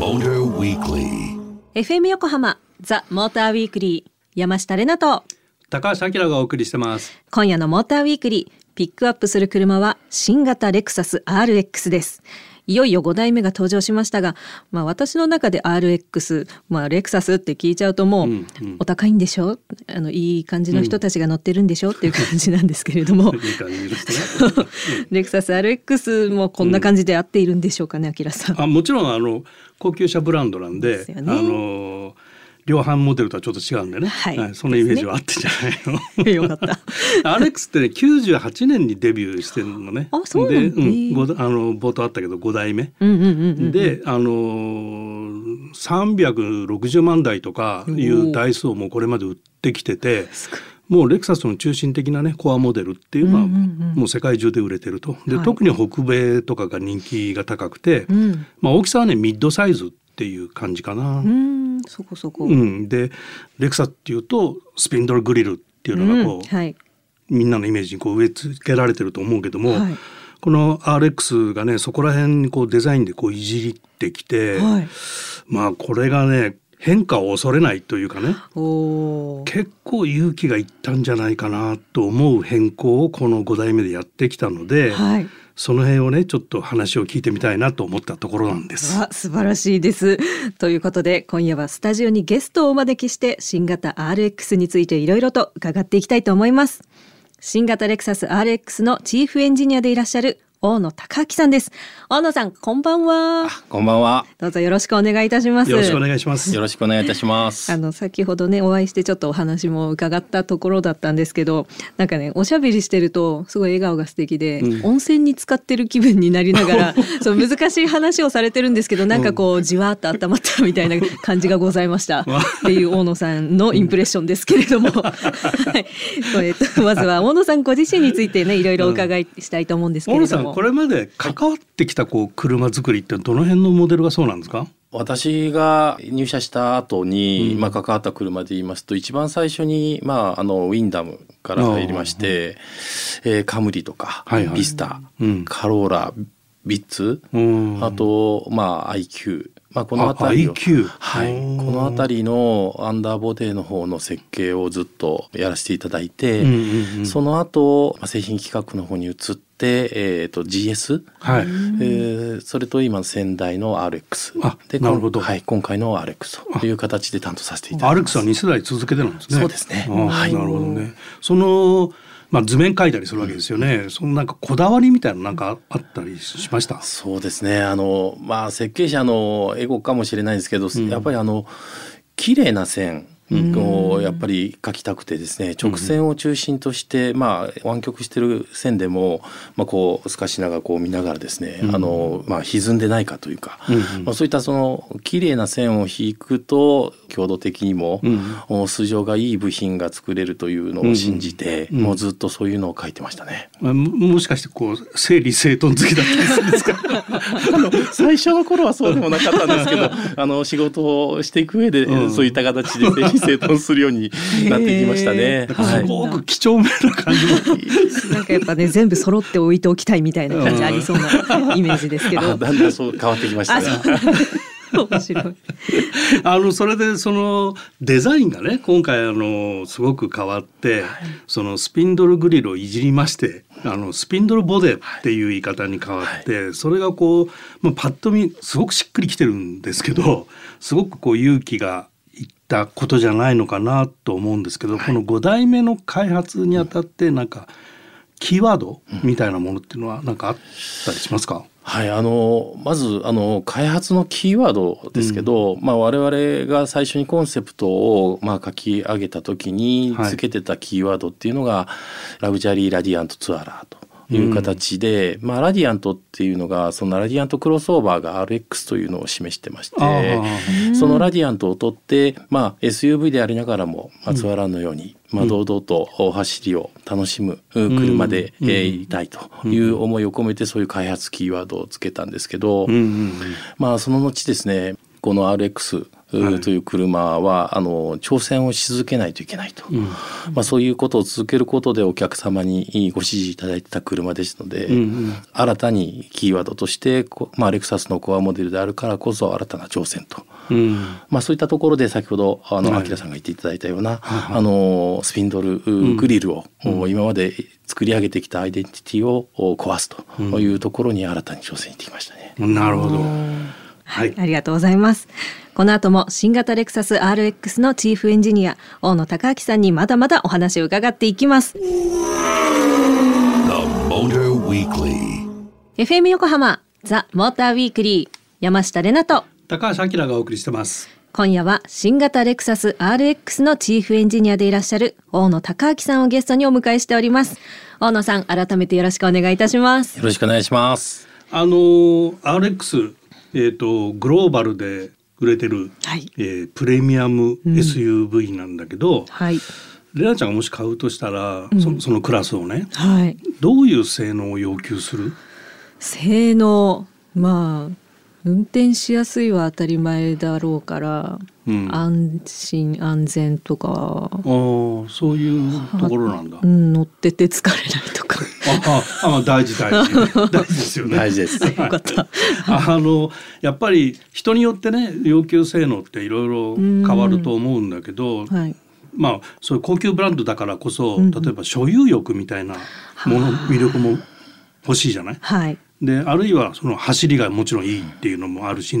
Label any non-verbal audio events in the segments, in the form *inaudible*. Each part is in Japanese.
Motor Weekly. FM 横浜ザ・モーターウィークリー山下れなと高橋明がお送りしてます。今夜のモーターウィークリーピックアップする車は新型レクサス RX ですいよいよ5代目が登場しましたが、まあ、私の中で RX、まあ、レクサスって聞いちゃうともう、うんうん。お高いんでしょ？あのいい感じの人たちが乗ってるんでしょ、っていう感じなんですけれども。*laughs* *laughs* レクサス RX もこんな感じで合っているんでしょうかね、あきらさん。あもちろんあの高級車ブランドなんで、ですよね。あの量販モデルとはちょっと違うんでね、はいそのイメージはあってんじゃないの。よかった。*laughs* アレックスってね98年にデビューしてるのね。あそうなで、へえごあの冒頭あったけど5代目。うんうんうんうん。であのー、360万台とかいう台数をもうこれまで売ってきててもうレクサスの中心的なねコアモデルっていうのはうんうんうんもう世界中で売れてるとで、はい特に北米とかが人気が高くて、うん。まあ、大きさはねミッドサイズっていう感じかな。うん、そこそこ。うん、でレクサスっていうとスピンドルグリルっていうのがこう、うんはい。みんなのイメージにこう植え付けられてると思うけども、はいこの RX がねそこら辺にこうデザインでこういじりってきて、はい。まあこれがね変化を恐れないというかね。結構勇気がいったんじゃないかなと思う変更をこの5代目でやってきたので、はい。その辺をねちょっと話を聞いてみたいなと思ったところなんです。素晴らしいです。ということで今夜はスタジオにゲストをお招きして新型 RX についていろいろと伺っていきたいと思います。新型レクサス RX のチーフエンジニアでいらっしゃる大野隆明さんです。大野さんこんばんは。こんばんは。どうぞよろしくお願いいたします。よろしくお願いします。よろしくお願いいたします。*laughs* あの先ほどねお会いしてちょっとお話も伺ったところだったんですけどなんかねおしゃべりしてるとすごい笑顔が素敵で、うん温泉に浸かってる気分になりながら *laughs* そう難しい話をされてるんですけどなんかこうじわーっと温まったみたいな *laughs* 感じがございましたっていう大野さんのインプレッションですけれども、はいえっとまずは大野さんご自身についてねいろいろお伺いしたいと思うんですけ大れども。これまで関わってきたこう車作りってどの辺のモデルがそうなんですか？私が入社した後に、うん。まあ関わった車で言いますと、一番最初にまああのウィンダムから入りまして、えーカムリとか、はいはい。ビスタ、うん。カローラ、ビッツ、うん。あとまあ IQ。まあ、この辺りはい、うんこの辺りのアンダーボディの方の設計をずっとやらせていただいて、うんうんうんその後まあ製品企画の方に移って、えー、と GS、はい。えーそれと今仙台の RX あでなるほどはい、今回の RX という形で担当させていただいてますアルクスは2世代続けてなんですね。そうですねはいなるほどね。そのまあ図面描いたりするわけですよね。そのなんかこだわりみたいなのなんかあったりしました？そうですねあのまあ設計者のエゴかもしれないですけど、んやっぱりあの綺麗な線をやっぱり描きたくてですね直線を中心として、まあ湾曲してる線でも、まあ、こう透かしながらこう見ながらですね、あのまあ、歪んでないかというか、まあ、そういったその綺麗な線を引くと強度的にも、うん。お素性がいい部品が作れるというのを信じて、もうずっとそういうのを書いてましたね。あももしかしてこう整理整頓好きだったんですか？*laughs* あの最初の頃はそうでもなかったんですけどあの仕事をしていく上で、うん。そういった形で整理整頓するようになってきましたね。すごく几帳面な感じも。*laughs* なんかやっぱね全部揃って置いておきたいみたいな感じありそうなイメージですけど。あだんだんそう変わってきました *laughs* 面白い。あのそれでそのデザインがね今回あのすごく変わって、そのスピンドルグリルをいじりましてあのスピンドルボデっていう言い方に変わって、それがこう、まあ、パッと見すごくしっくりきてるんですけどすごくこう勇気がたことじゃないのかなと思うんですけど、この5代目の開発にあたってなんかキーワードみたいなものっていうのはなんかあったりしますか、はい、あのまずあの開発のキーワードですけど、まあ、我々が最初にコンセプトを、まあ、書き上げた時にはい。つけてたキーワードっていうのが、ラグジュアリー・ラディアント・ツアラーと。いう形で、まあ、ラディアントっていうのがそのラディアントクロスオーバーが RX というのを示してましてあそのラディアントを取って、まあ、SUV でありながらも、まあ、ツアラーのように、まあ、堂々と走りを楽しむ車で、いたいという思いを込めてそういう開発キーワードをつけたんですけど、うん。うん。うん。まあその後ですねこの RX はいという車はあの挑戦をし続けないといけないと、まあ、そういうことを続けることでお客様にご支持いただいてた車ですので、うんうん。新たにキーワードとしてこまあ、レクサスのコアモデルであるからこそ新たな挑戦と。うん。まあ、そういったところで先ほどあの、はい。アキラさんが言っていただいたような、はいあのスピンドルグリルを、今まで作り上げてきたアイデンティティを壊すというところに新たに挑戦してきましたね。なるほど。はい、ありがとうございます。この後も新型レクサス RX のチーフエンジニア大野孝明さんにまだまだお話を伺っていきます。The Motor Weekly. FM 横浜ザ・モーターウィークリー山下れなと高橋明がお送りしてます。今夜は新型レクサス RX のチーフエンジニアでいらっしゃる大野孝明さんをゲストにお迎えしております。大野さん改めてよろしくお願いいたします。よろしくお願いします。あのー RX えっ、とグローバルで売れてる、はい。えープレミアム SUV なんだけど、はい。レナちゃんがもし買うとしたら、そそのクラスをねはい。どういう性能を要求する？性能まあ運転しやすいは当たり前だろうから、うん。安心安全とか、あーそういうところなんだ。うん、乗ってて疲れないとかあああ大事大事 *laughs* 大事ですよね。大事です。よかった。あのやっぱり人によってね要求性能っていろいろ変わると思うんだけど、はい。まあそういう高級ブランドだからこそ、うん例えば所有欲みたいなもの魅力も欲しいじゃない？はい。であるいはその走りがもちろんいいっていうのもあるし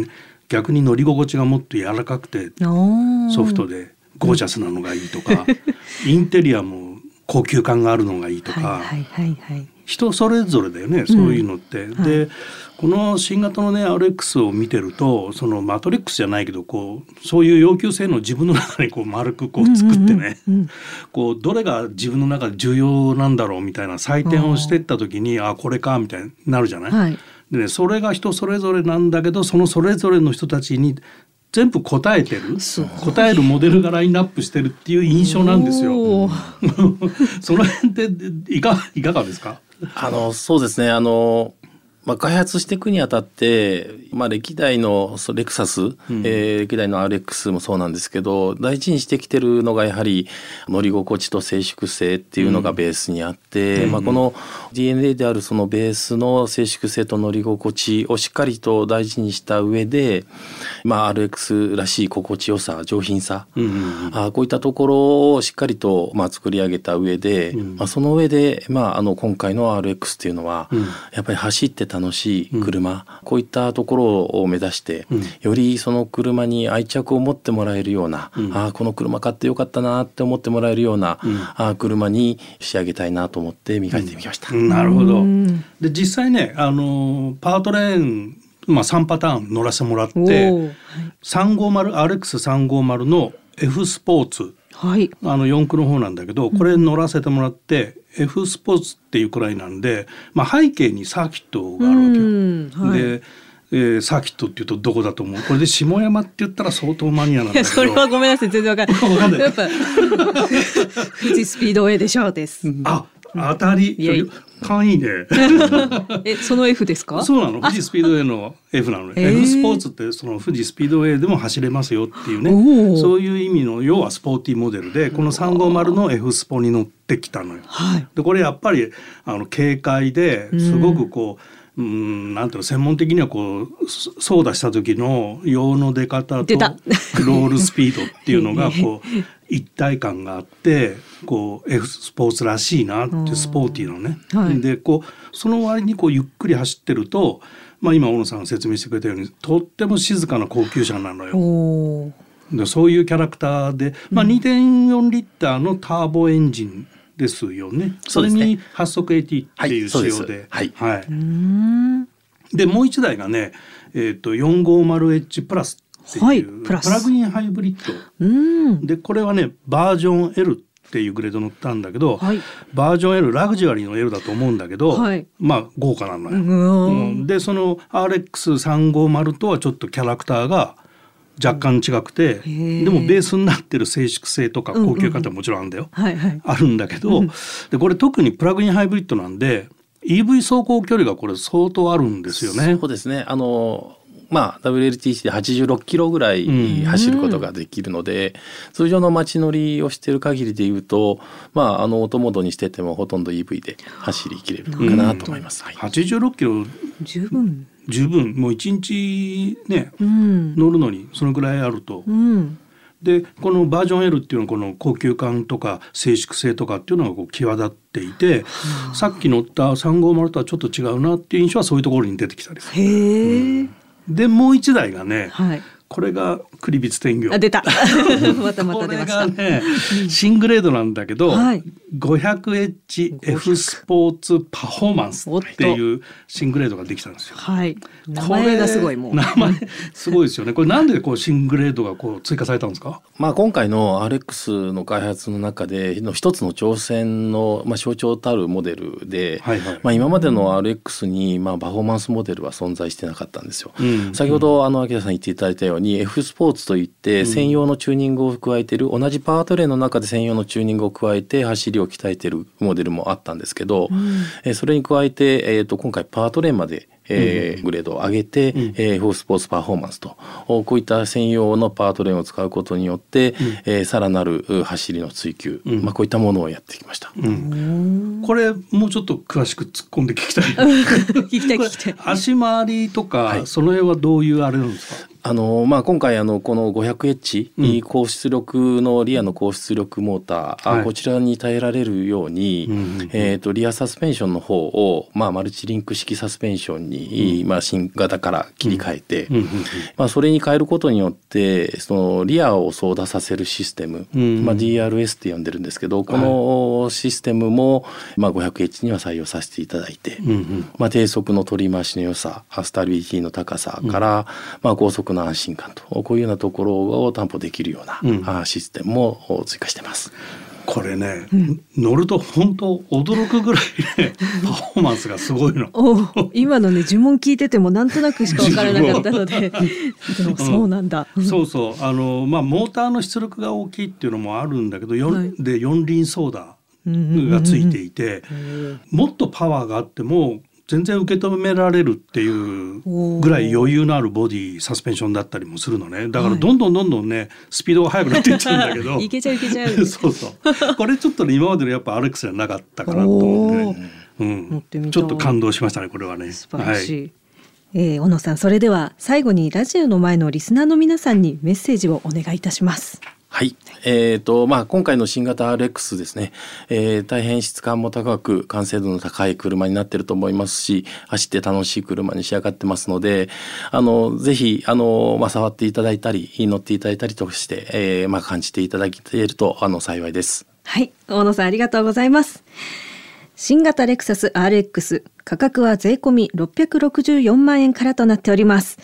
逆に乗り心地がもっと柔らかくてソソフトでゴージャスなのがいいとか、*laughs* インテリアも高級感があるのがいいとか、はいはいはいはい。人それぞれだよねそういうのって。で、この新型のね RX を見てるとそのマトリックスじゃないけどこうそういう要求性能を自分の中にこう丸くこう作ってね、こうどれが自分の中で重要なんだろうみたいな採点をしていった時にあこれかみたいになるじゃない。はい。でねそれが人それぞれなんだけどそのそれぞれの人たちに全部答えてる？答えるモデルがラインナップしてるっていう印象なんですよ。*laughs* その辺っていかいかがですか？あのそうですね。あの、まあ、開発していくにあたって、まあ、歴代のレクサス、えー歴代の RX もそうなんですけど大事にしてきてるのがやはり乗り心地と静粛性っていうのがベースにあって、まあ、この DNA であるそのベースの静粛性と乗り心地をしっかりと大事にした上で、まあ、RX らしい心地よさ上品さ、うんうんうん。あーこういったところをしっかりと、まあ、作り上げた上で、まあ、その上で、まあ、あの今回の RX っていうのは、うん。やっぱり走って楽しい車、こういったところを目指して、うん。よりその車に愛着を持ってもらえるような、うん。あーこの車買ってよかったなって思ってもらえるような、うん。あー車に仕上げたいなと思って磨いてみました。うん。なるほど。うん。で実際ねあのパートレーン、まあ、3パターン乗らせてもらっておー。350RX350 の F スポーツはい。あの四駆の方なんだけどこれ乗らせてもらって、F スポーツっていうくらいなんで、まあ、背景にサーキットがあるわけよ。うんはいで、えーサーキットっていうとどこだと思う？これで下山って言ったら相当マニアなんだけど *laughs* それはごめんなさい全然わかんない。*laughs* わかんないやっぱ *laughs* 富士スピードウェイでしょうです。あ当たり？イエイ勘いいね。*laughs* えその F ですか？そうなの富士スピードウェイの F なの F スポーツってその富士スピードウェイでも走れますよっていうねそういう意味の要はスポーティーモデルでこの350の F スポに乗ってきたのよ。はい。でこれやっぱりあの軽快ですごくこう、うん、なんていうの専門的にはこうそ操舵した時の用の出方とロールスピードっていうのが *laughs* こう一体感があってこう F スポーツらしいなってスポーティーのね。はい。でこうその割にこうゆっくり走ってると、まあ、今小野さんが説明してくれたようにとっても静かな高級車なのよ。でそういうキャラクターで、まあ、2.4リッターのターボエンジンですよね。それに発速 AT っていう仕様ではいはうーん。い。でもう一台がね、えっ、と 450H プラスっていう、はいプラグインハイブリッドうーん。でこれはねバージョン L っていうグレード乗ったんだけど、はいバージョン L ラグジュアリーの L だと思うんだけど、はいまあ豪華なのよ。うーんうんでその RX350 とはちょっとキャラクターが若干違くて、ー。でもベースになってる静粛性とかうんうん高級感ってもちろんあるんだよ、はいはい。あるんだけど、でこれ特にプラグインハイブリッドなんで EV 走行距離がこれ相当あるんですよね。そうですね。あのまあ WLTC で86キロぐらい走ることができるので、通常の街乗りをしている限りでいうと、まああのオートモードにしててもほとんど EV で走りきれるかなと思います。はい。86キロ十分。十分もう一日ねうん。乗るのにそのぐらいあると。うん。でこのバージョン L っていうのはこの高級感とか静粛性とかっていうのがこう際立っていて、さっき乗った350とはちょっと違うなっていう印象はそういうところに出てきたりする。へえ。でもう一台がね、はい。これがクリビツ天魚。あ出た。*laughs* またまこれた出ました。がね、新グレードなんだけど、はい 500HF スポーツパフォーマンスっていう新グレードができたんですよ。はい。名前がすごいもう。これ名前すごいですよね。これなんでこう新グレードがこう追加されたんですか？まあ、今回の RX の開発の中での一つの挑戦の、まあ、象徴たるモデルで、はいはいまあ、今までの RX に、まあ、パフォーマンスモデルは存在してなかったんですよ。うん先ほどあの秋田さん言っていただいたように F スポーツといって専用のチューニングを加えている、同じパワートレーンの中で専用のチューニングを加えて走りを鍛えているモデルもあったんですけど、えーそれに加えて、えー、と今回パワートレーンまでえーグレードを上げて、えー、フォースポーツパフォーマンスとおこういった専用のパワートレーンを使うことによって、えーさらなるう走りの追求、ん。まあ、こういったものをやってきました。うん。これもうちょっと詳しく突っ込んで聞きたい。*laughs* 聞きたい聞きたい。足回りとか、はい。その辺はどういうあれなんですか？あのまあ、今回あのこの 500H、うん。高出力のリアの高出力モーター、あはい。こちらに耐えられるように、うんうんうん。えー、とリアサスペンションの方を、まあ、マルチリンク式サスペンションに、まあ、新型から切り替えて、うん。うんうんまあ、それに変えることによってそのリアを操舵させるシステム、うん。まあ、DRS って呼んでるんですけどこのシステムも、まあ、500H には採用させていただいて、うんうん。まあ、低速の取り回しの良さスタビリティの高さから、まあ、高速の安心感とこういうようなところを担保できるような、うん。あシステムも追加してます。これね、乗ると本当驚くぐらいね *laughs* パフォーマンスがすごいの。今のね呪文聞いててもなんとなくしか分からなかったので。*laughs* でもそうなんだ、そうそう。あのまあモーターの出力が大きいっていうのもあるんだけど、四はい。で四輪ソーダうんうんうんうん。がついていて、もっとパワーがあっても全然受け止められるっていうぐらい余裕のあるボディサスペンションだったりもするのね。だからどんどんどんどんねスピードが速くなっていっちゃうんだけど。*laughs* いけちゃういけちゃう。*laughs* そうそう。これちょっとね今までのやっぱアレックスじゃなかったかなと思って、うんちょっと感動しましたねこれはね。素晴らしい、はい。えー小野さんそれでは最後にラジオの前のリスナーの皆さんにメッセージをお願いいたしますはい。えーとまあ、今回の新型 RX ですね、えー大変質感も高く完成度の高い車になっていると思いますし走って楽しい車に仕上がってますのであのぜひあの、まあ、触っていただいたり乗っていただいたりとして、えーまあ、感じていただけるとあの幸いです。はい大野さんありがとうございます新型レクサス RX 価格は税込み664万円からとなっております。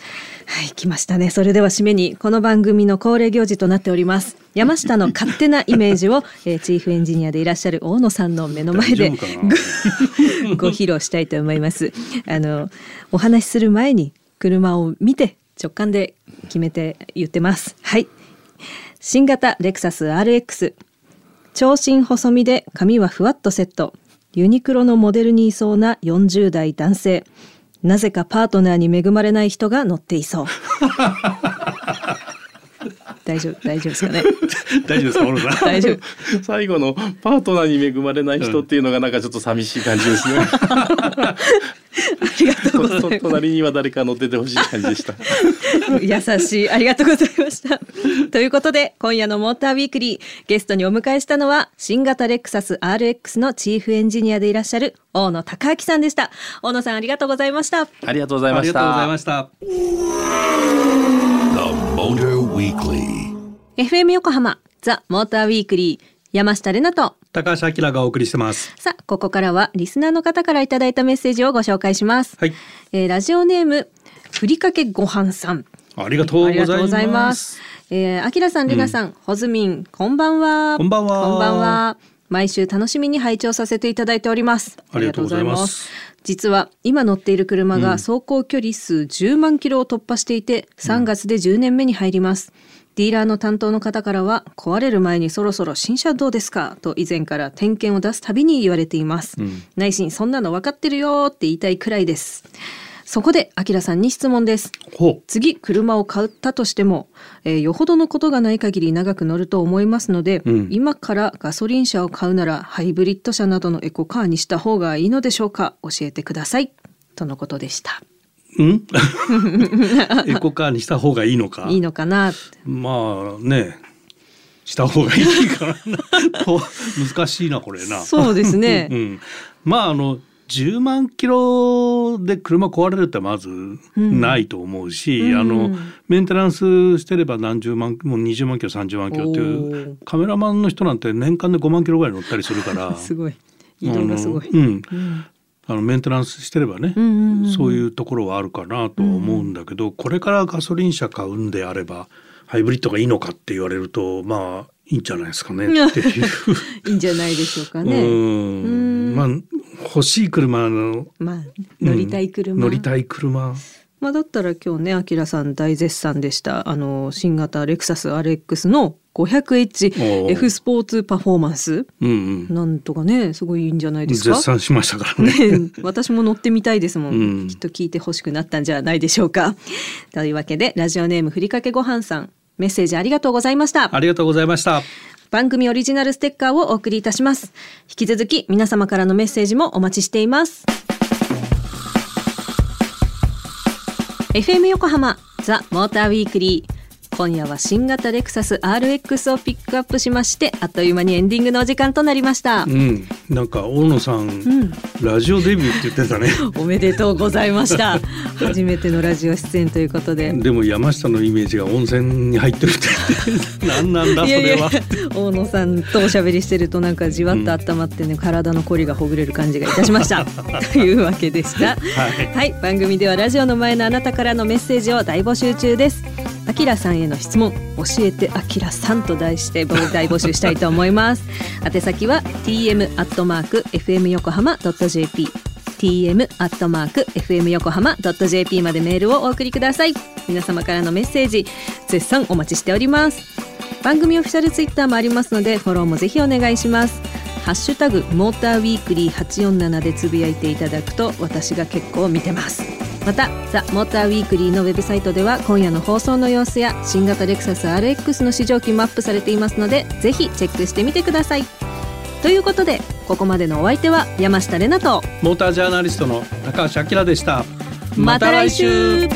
はい来ましたね。それでは締めにこの番組の恒例行事となっております。山下の勝手なイメージを、*laughs* えーチーフエンジニアでいらっしゃる大野さんの目の前で *laughs* ご披露したいと思います。あのお話しする前に車を見て直感で決めて言ってます。はい。新型レクサス RX 長身細身で髪はふわっとセットユニクロのモデルにいそうな40代男性。なぜかパートナーに恵まれない人が乗っていそう。大丈夫大丈夫ですかね大丈夫ですか小野さん？大丈夫最後のパートナーに恵まれない人っていうのがなんかちょっと寂しい感じですね。ありがとうございます隣には誰か乗っててほしい感じでした。優しいありがとうございましたということで今夜のモーターウィークリーゲストにお迎えしたのは新型レクサス RX のチーフエンジニアでいらっしゃる大野孝明さんでした大野さんありがとうございましたありがとうございましありがとうございたま。した。The Motor Weekly. FM 横浜ザ・モーターウィークリー山下れなと高橋明がお送りしてます。さあここからはリスナーの方からいただいたメッセージをご紹介します、はい。えーラジオネームふりかけごはんさんありがとうごございます。えー、あきらさん、れなさん、ほずみん、こんばんは。こんばんはこんばんは。毎週楽しみに拝聴させていただいております。ありがとうございます。実は今乗っている車が走行距離数10万キロを突破していて、3月で10年目に入ります。ディーラーの担当の方からは壊れる前にそろそろ新車どうですか？と以前から点検を出すたびに言われています、内心そんなの分かってるよって言いたいくらいですそこで、あきらさんに質問です。ほ次、車を買ったとしても、えーよほどのことがない限り長く乗ると思いますので、うん今からガソリン車を買うなら、ハイブリッド車などのエコカーにした方がいいのでしょうか？教えてください。とのことでした。う。ん？*laughs* エコカーにした方がいいのか？いいのかな？まあね、した方がいいかな。*laughs* と難しいなこれな。そうですねう。ん。まああの10万キロで車壊れるってまずないと思うし、うん。あのメンテナンスしてれば何十万もう20万キロ30万キロっていおうー。カメラマンの人なんて年間で5万キロぐらい乗ったりするから。*laughs* すごい。移動がすごい。あのうん。うん。あのメンテナンスしてればね、うんうんうんそういうところはあるかなとは思うんだけど、これからガソリン車買うんであればハイブリッドがいいのかって言われるとまあいいんじゃないですかねっていう。*laughs* いいんじゃないでしょうかうね。ん。まあ欲しい車のまあ、乗りたい車。うん乗りたい車まあ、だったら今日ね、あきらさん大絶賛でした、あの、新型レクサス RX の 500H おー F スポーツパフォーマンス。うんうんなんとかね、すごいいいんじゃないですか？絶賛しましたからね。ね、*laughs* 私も乗ってみたいですもん、うんきっと聞いてほしくなったんじゃないでしょうか。というわけで、ラジオネームふりかけごはんさん、メッセージありがとうございました。ありがとうございました。番組オリジナルステッカーをお送りいたします。引き続き皆様からのメッセージもお待ちしています。FM 横浜ザ・モーターウィークリー今夜は新型レクサス RX をピックアップしましてあっという間にエンディングのお時間となりましたう。ん、なんか大野さん、んラジオデビューって言ってたね。*laughs* おめでとうございました。初めてのラジオ出演ということで。でも山下のイメージが温泉に入ってるって。*laughs* 何なんだそれは。大野さんとおしゃべりしてるとなんかじわっと温まってね、体のこりがほぐれる感じがいたしました *laughs* というわけでしたはいはい番組ではラジオの前のあなたからのメッセージを大募集中ですあきらさんへの質問。教えてあきらさんと題して大募集したいと思います。*laughs* 宛先は tm アットマーク fm 横浜 .jp tm アットマーク fm 横浜 .jp までメールをお送りください。皆様からのメッセージ絶賛お待ちしております。番組オフィシャルツイッターもありますのでフォローもぜひお願いします。ハッシュタグモーターウィークリー847でつぶやいていただくと私が結構見てますまたザ・モーターウィークリーのウェブサイトでは今夜の放送の様子や新型レクサス RX の試乗機もアップされていますのでぜひチェックしてみてくださいということでここまでのお相手は山下玲奈とモータージャーナリストの高橋明でした。また来週